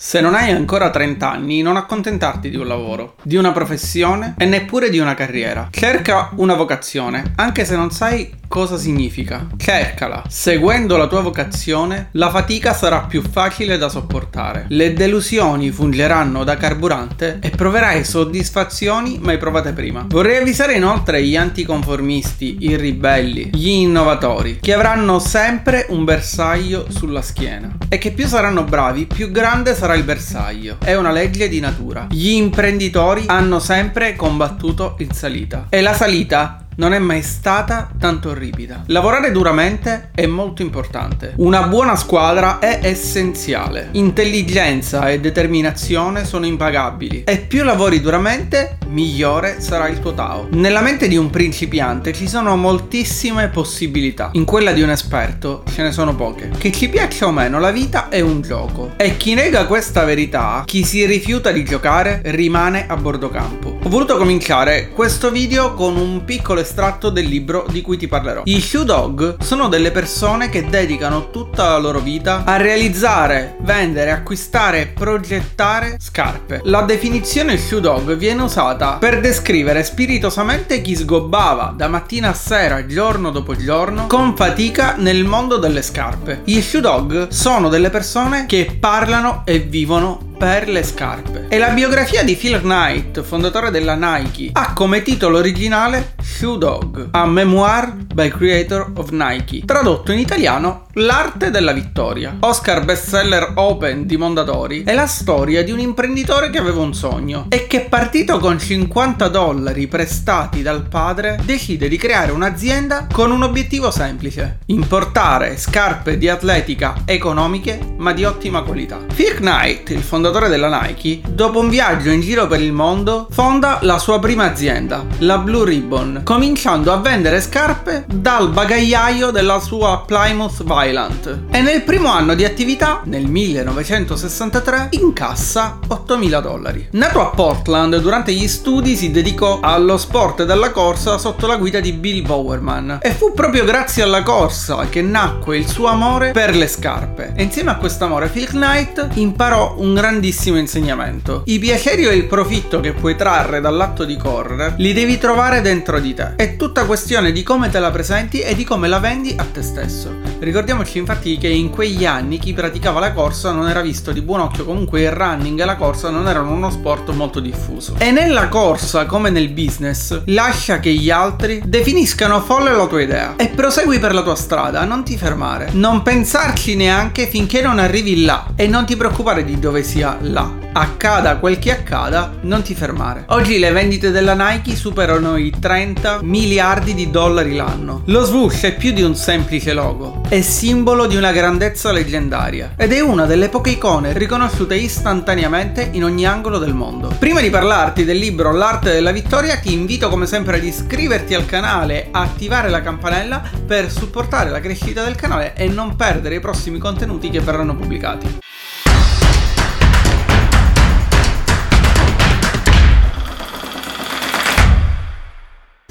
Se non hai ancora 30 anni, non accontentarti di un lavoro, di una professione e neppure di una carriera. Cerca una vocazione, anche se non sai cosa significa. Cercala. Seguendo la tua vocazione, la fatica sarà più facile da sopportare. Le delusioni fungeranno da carburante e proverai soddisfazioni mai provate prima. Vorrei avvisare inoltre gli anticonformisti, i ribelli, gli innovatori, che avranno sempre un bersaglio sulla schiena e che più saranno bravi, più grande sarà il bersaglio. È una legge di natura. Gli imprenditori hanno sempre combattuto in salita e la salita non è mai stata tanto ripida. Lavorare duramente è molto importante. Una buona squadra è essenziale. Intelligenza e determinazione sono impagabili. E più lavori duramente, migliore sarà il tuo Tao. Nella mente di un principiante ci sono moltissime possibilità. In quella di un esperto ce ne sono poche. Che ci piaccia o meno, la vita è un gioco. E chi nega questa verità, chi si rifiuta di giocare, rimane a bordo campo. Ho voluto cominciare questo video con un piccolo estratto del libro di cui ti parlerò. I Shoe Dog sono delle persone che dedicano tutta la loro vita a realizzare, vendere, acquistare e progettare scarpe. La definizione Shoe Dog viene usata per descrivere spiritosamente chi sgobbava da mattina a sera, giorno dopo giorno, con fatica nel mondo delle scarpe. Gli Shoe Dog sono delle persone che parlano e vivono per le scarpe. E la biografia di Phil Knight, fondatore della Nike, ha come titolo originale Shoe Dog, a memoir by creator of Nike, tradotto in italiano L'arte della vittoria. Oscar bestseller open di Mondadori è la storia di un imprenditore che aveva un sogno e che partito con 50 dollari prestati dal padre decide di creare un'azienda con un obiettivo semplice, importare scarpe di atletica economiche ma di ottima qualità. Phil Knight, il fondatore della Nike, dopo un viaggio in giro per il mondo, fonda la sua prima azienda, la Blue Ribbon, cominciando a vendere scarpe dal bagagliaio della sua Plymouth Violent Island e nel primo anno di attività, nel 1963, incassa 8.000 dollari. Nato a Portland, durante gli studi si dedicò allo sport della corsa sotto la guida di Bill Bowerman e fu proprio grazie alla corsa che nacque il suo amore per le scarpe. E insieme a questo amore Phil Knight imparò un grandissimo insegnamento. I piaceri e il profitto che puoi trarre dall'atto di correre li devi trovare dentro di te. È tutta questione di come te la presenti e di come la vendi a te stesso. Ricordiamoci infatti che in quegli anni chi praticava la corsa non era visto di buon occhio, comunque il running e la corsa non erano uno sport molto diffuso. E nella corsa, come nel business, lascia che gli altri definiscano folle la tua idea e prosegui per la tua strada, non ti fermare. Non pensarci neanche finché non arrivi là e non ti preoccupare di dove sia là accada quel che accada, non ti fermare. Oggi le vendite della Nike superano i 30 miliardi di dollari l'anno. Lo swoosh è più di un semplice logo, è simbolo di una grandezza leggendaria ed è una delle poche icone riconosciute istantaneamente in ogni angolo del mondo. Prima di parlarti del libro L'arte della vittoria, ti invito come sempre ad iscriverti al canale, attivare la campanella per supportare la crescita del canale e non perdere i prossimi contenuti che verranno pubblicati.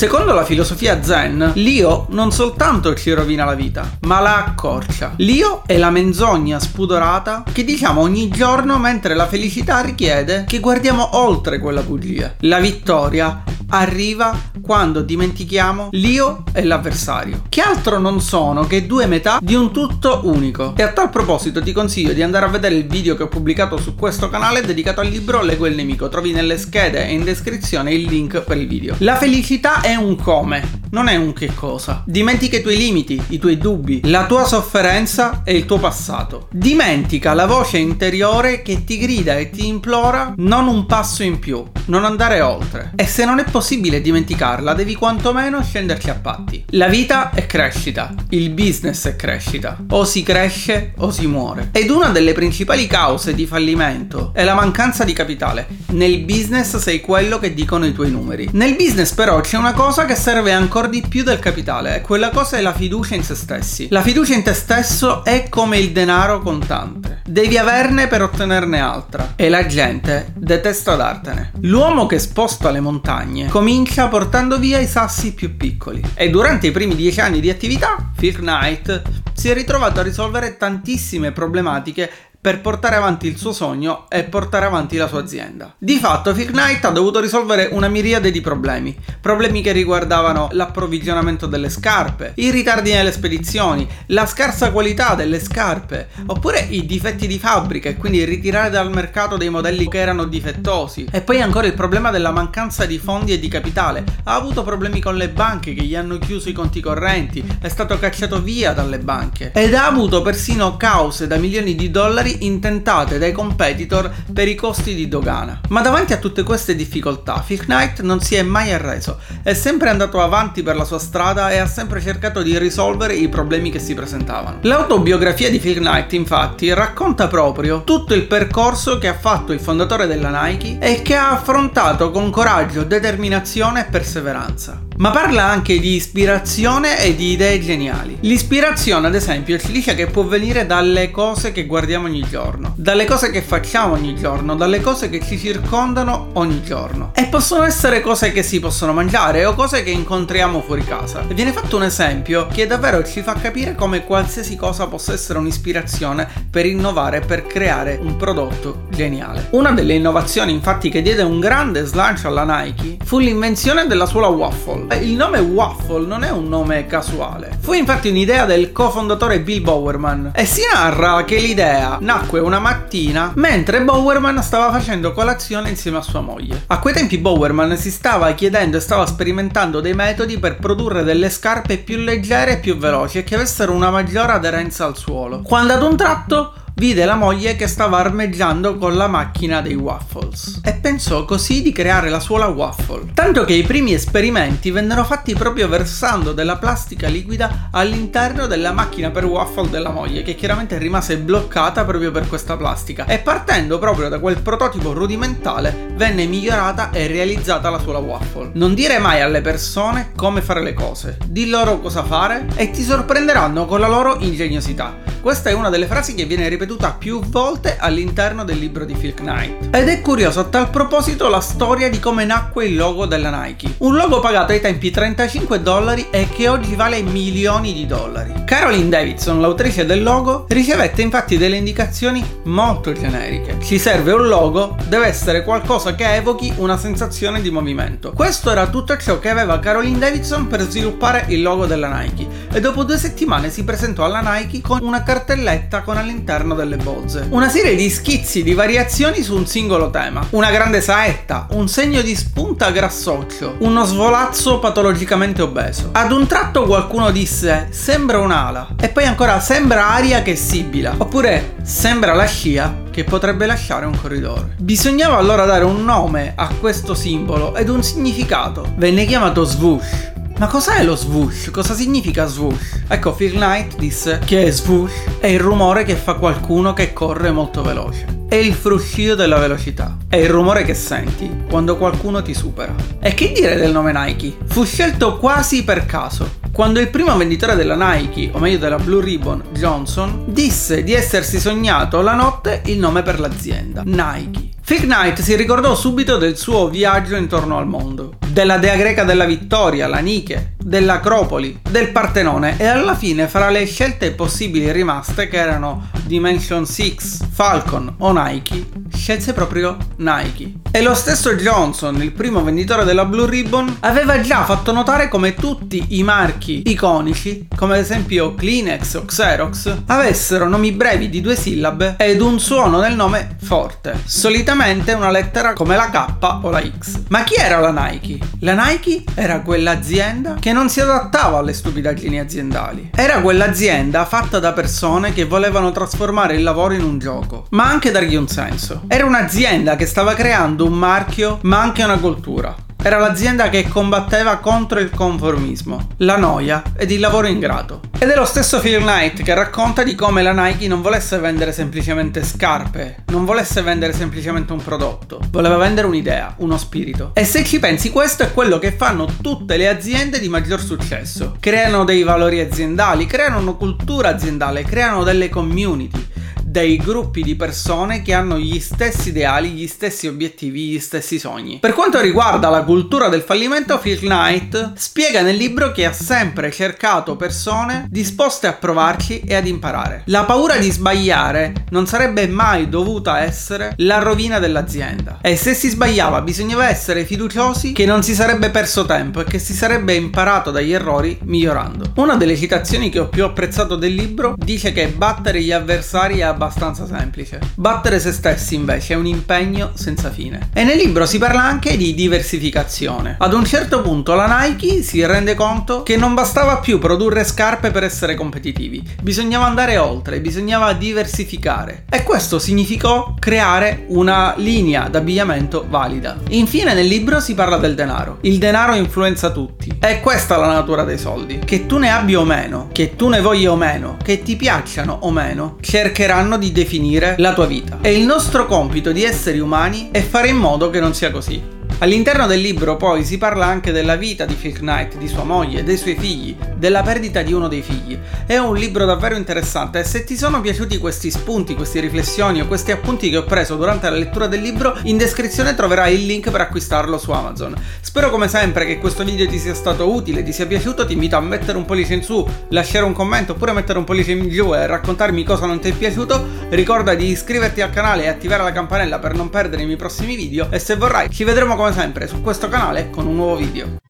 Secondo la filosofia zen, l'io non soltanto ci rovina la vita, ma la accorcia. L'io è la menzogna spudorata che diciamo ogni giorno mentre la felicità richiede che guardiamo oltre quella bugia. La vittoria arriva quando dimentichiamo l'io e l'avversario, che altro non sono che due metà di un tutto unico. E a tal proposito ti consiglio di andare a vedere il video che ho pubblicato su questo canale dedicato al libro Lego il nemico. Trovi nelle schede e in descrizione il link per il video. La felicità è un come, non è un che cosa. Dimentica i tuoi limiti, i tuoi dubbi, la tua sofferenza e il tuo passato. Dimentica la voce interiore che ti grida e ti implora non un passo in più, non andare oltre. E se non è possibile dimenticarla, devi quantomeno scenderci a patti. La vita è crescita, il business è crescita. O si cresce o si muore. Ed una delle principali cause di fallimento è la mancanza di capitale. Nel business sei quello che dicono i tuoi numeri. Nel business però c'è una cosa che serve ancora di più del capitale quella cosa è la fiducia in se stessi. La fiducia in te stesso è come il denaro contante. Devi averne per ottenerne altra e la gente detesta dartene. L'uomo che sposta le montagne comincia portando via i sassi più piccoli e durante i primi dieci anni di attività Phil Knight si è ritrovato a risolvere tantissime problematiche per portare avanti il suo sogno e portare avanti la sua azienda. Di fatto Phil Knight ha dovuto risolvere una miriade di problemi, problemi che riguardavano l'approvvigionamento delle scarpe, i ritardi nelle spedizioni, la scarsa qualità delle scarpe, oppure i difetti di fabbrica e quindi ritirare dal mercato dei modelli che erano difettosi, e poi ancora il problema della mancanza di fondi e di capitale. Ha avuto problemi con le banche che gli hanno chiuso i conti correnti, è stato cacciato via dalle banche ed ha avuto persino cause da milioni di dollari intentate dai competitor per i costi di dogana. Ma davanti a tutte queste difficoltà, Phil Knight non si è mai arreso, è sempre andato avanti per la sua strada e ha sempre cercato di risolvere i problemi che si presentavano. L'autobiografia di Phil Knight, infatti, racconta proprio tutto il percorso che ha fatto il fondatore della Nike e che ha affrontato con coraggio, determinazione e perseveranza ma parla anche di ispirazione e di idee geniali. L'ispirazione, ad esempio, ci dice che può venire dalle cose che guardiamo ogni giorno, dalle cose che facciamo ogni giorno, dalle cose che ci circondano ogni giorno. E possono essere cose che si possono mangiare o cose che incontriamo fuori casa. E viene fatto un esempio che davvero ci fa capire come qualsiasi cosa possa essere un'ispirazione per innovare, per creare un prodotto geniale. Una delle innovazioni, infatti, che diede un grande slancio alla Nike fu l'invenzione della suola waffle il nome Waffle non è un nome casuale. Fu infatti un'idea del cofondatore Bill Bowerman e si narra che l'idea nacque una mattina mentre Bowerman stava facendo colazione insieme a sua moglie. A quei tempi Bowerman si stava chiedendo e stava sperimentando dei metodi per produrre delle scarpe più leggere e più veloci e che avessero una maggiore aderenza al suolo. Quando ad un tratto vide la moglie che stava armeggiando con la macchina dei waffles e pensò così di creare la suola waffle. Tanto che i primi esperimenti vennero fatti proprio versando della plastica liquida all'interno della macchina per waffle della moglie, che chiaramente rimase bloccata proprio per questa plastica. E partendo proprio da quel prototipo rudimentale venne migliorata e realizzata la suola waffle. Non dire mai alle persone come fare le cose, di loro cosa fare e ti sorprenderanno con la loro ingegnosità. Questa è una delle frasi che viene ripetuta più volte all'interno del libro di Phil Knight. Ed è curioso a tal proposito la storia di come nacque il logo della Nike. Un logo pagato ai tempi 35 dollari e che oggi vale milioni di dollari. Caroline Davidson, l'autrice del logo, ricevette infatti delle indicazioni molto generiche. Ci serve un logo, deve essere qualcosa che evochi una sensazione di movimento. Questo era tutto ciò che aveva Caroline Davidson per sviluppare il logo della Nike e dopo due settimane si presentò alla Nike con una cartelletta con all'interno delle bozze. Una serie di schizzi di variazioni su un singolo tema. Una grande saetta, un segno di spunta grassoccio, uno svolazzo patologicamente obeso. Ad un tratto qualcuno disse sembra un'ala e poi ancora sembra aria che sibila oppure sembra la scia che potrebbe lasciare un corridore. Bisognava allora dare un nome a questo simbolo ed un significato. Venne chiamato swoosh ma cos'è lo swoosh? Cosa significa swoosh? Ecco, Phil Knight disse che swoosh è il rumore che fa qualcuno che corre molto veloce. È il fruscio della velocità. È il rumore che senti quando qualcuno ti supera. E che dire del nome Nike? Fu scelto quasi per caso. Quando il primo venditore della Nike, o meglio della Blue Ribbon, Johnson, disse di essersi sognato la notte il nome per l'azienda, Nike. Phil Knight si ricordò subito del suo viaggio intorno al mondo, della dea greca della vittoria, la Nike, dell'Acropoli, del Partenone e alla fine fra le scelte possibili rimaste che erano Dimension 6, Falcon o Nike, scelse proprio Nike. E lo stesso Johnson, il primo venditore della Blue Ribbon, aveva già fatto notare come tutti i marchi iconici, come ad esempio Kleenex o Xerox, avessero nomi brevi di due sillabe ed un suono nel nome forte, solitamente una lettera come la K o la X. Ma chi era la Nike? La Nike era quell'azienda che non si adattava alle stupidaggini aziendali. Era quell'azienda fatta da persone che volevano trasformare il lavoro in un gioco, ma anche dargli un senso. Era un'azienda che stava creando un marchio ma anche una cultura. Era l'azienda che combatteva contro il conformismo, la noia ed il lavoro ingrato. Ed è lo stesso Phil Knight che racconta di come la Nike non volesse vendere semplicemente scarpe, non volesse vendere semplicemente un prodotto, voleva vendere un'idea, uno spirito. E se ci pensi, questo è quello che fanno tutte le aziende di maggior successo. Creano dei valori aziendali, creano una cultura aziendale, creano delle community dei gruppi di persone che hanno gli stessi ideali, gli stessi obiettivi, gli stessi sogni. Per quanto riguarda la cultura del fallimento, Phil Knight spiega nel libro che ha sempre cercato persone disposte a provarci e ad imparare. La paura di sbagliare non sarebbe mai dovuta essere la rovina dell'azienda. E se si sbagliava bisognava essere fiduciosi che non si sarebbe perso tempo e che si sarebbe imparato dagli errori migliorando. Una delle citazioni che ho più apprezzato del libro dice che battere gli avversari è abbastanza semplice. Battere se stessi invece è un impegno senza fine. E nel libro si parla anche di diversificazione. Ad un certo punto la Nike si rende conto che non bastava più produrre scarpe per essere competitivi, bisognava andare oltre, bisognava diversificare. E questo significò creare una linea d'abbigliamento valida. Infine nel libro si parla del denaro. Il denaro influenza tutti. E questa è la natura dei soldi. Che tu ne abbia o meno, che tu ne voglia o meno, che ti piacciono o meno, cercheranno di definire la tua vita. E il nostro compito di esseri umani è fare in modo che non sia così. All'interno del libro poi si parla anche della vita di Phil Knight, di sua moglie, dei suoi figli, della perdita di uno dei figli. È un libro davvero interessante e se ti sono piaciuti questi spunti, queste riflessioni o questi appunti che ho preso durante la lettura del libro, in descrizione troverai il link per acquistarlo su Amazon. Spero come sempre che questo video ti sia stato utile, ti sia piaciuto, ti invito a mettere un pollice in su, lasciare un commento oppure mettere un pollice in giù e raccontarmi cosa non ti è piaciuto. Ricorda di iscriverti al canale e attivare la campanella per non perdere i miei prossimi video e se vorrai ci vedremo come sempre su questo canale con un nuovo video.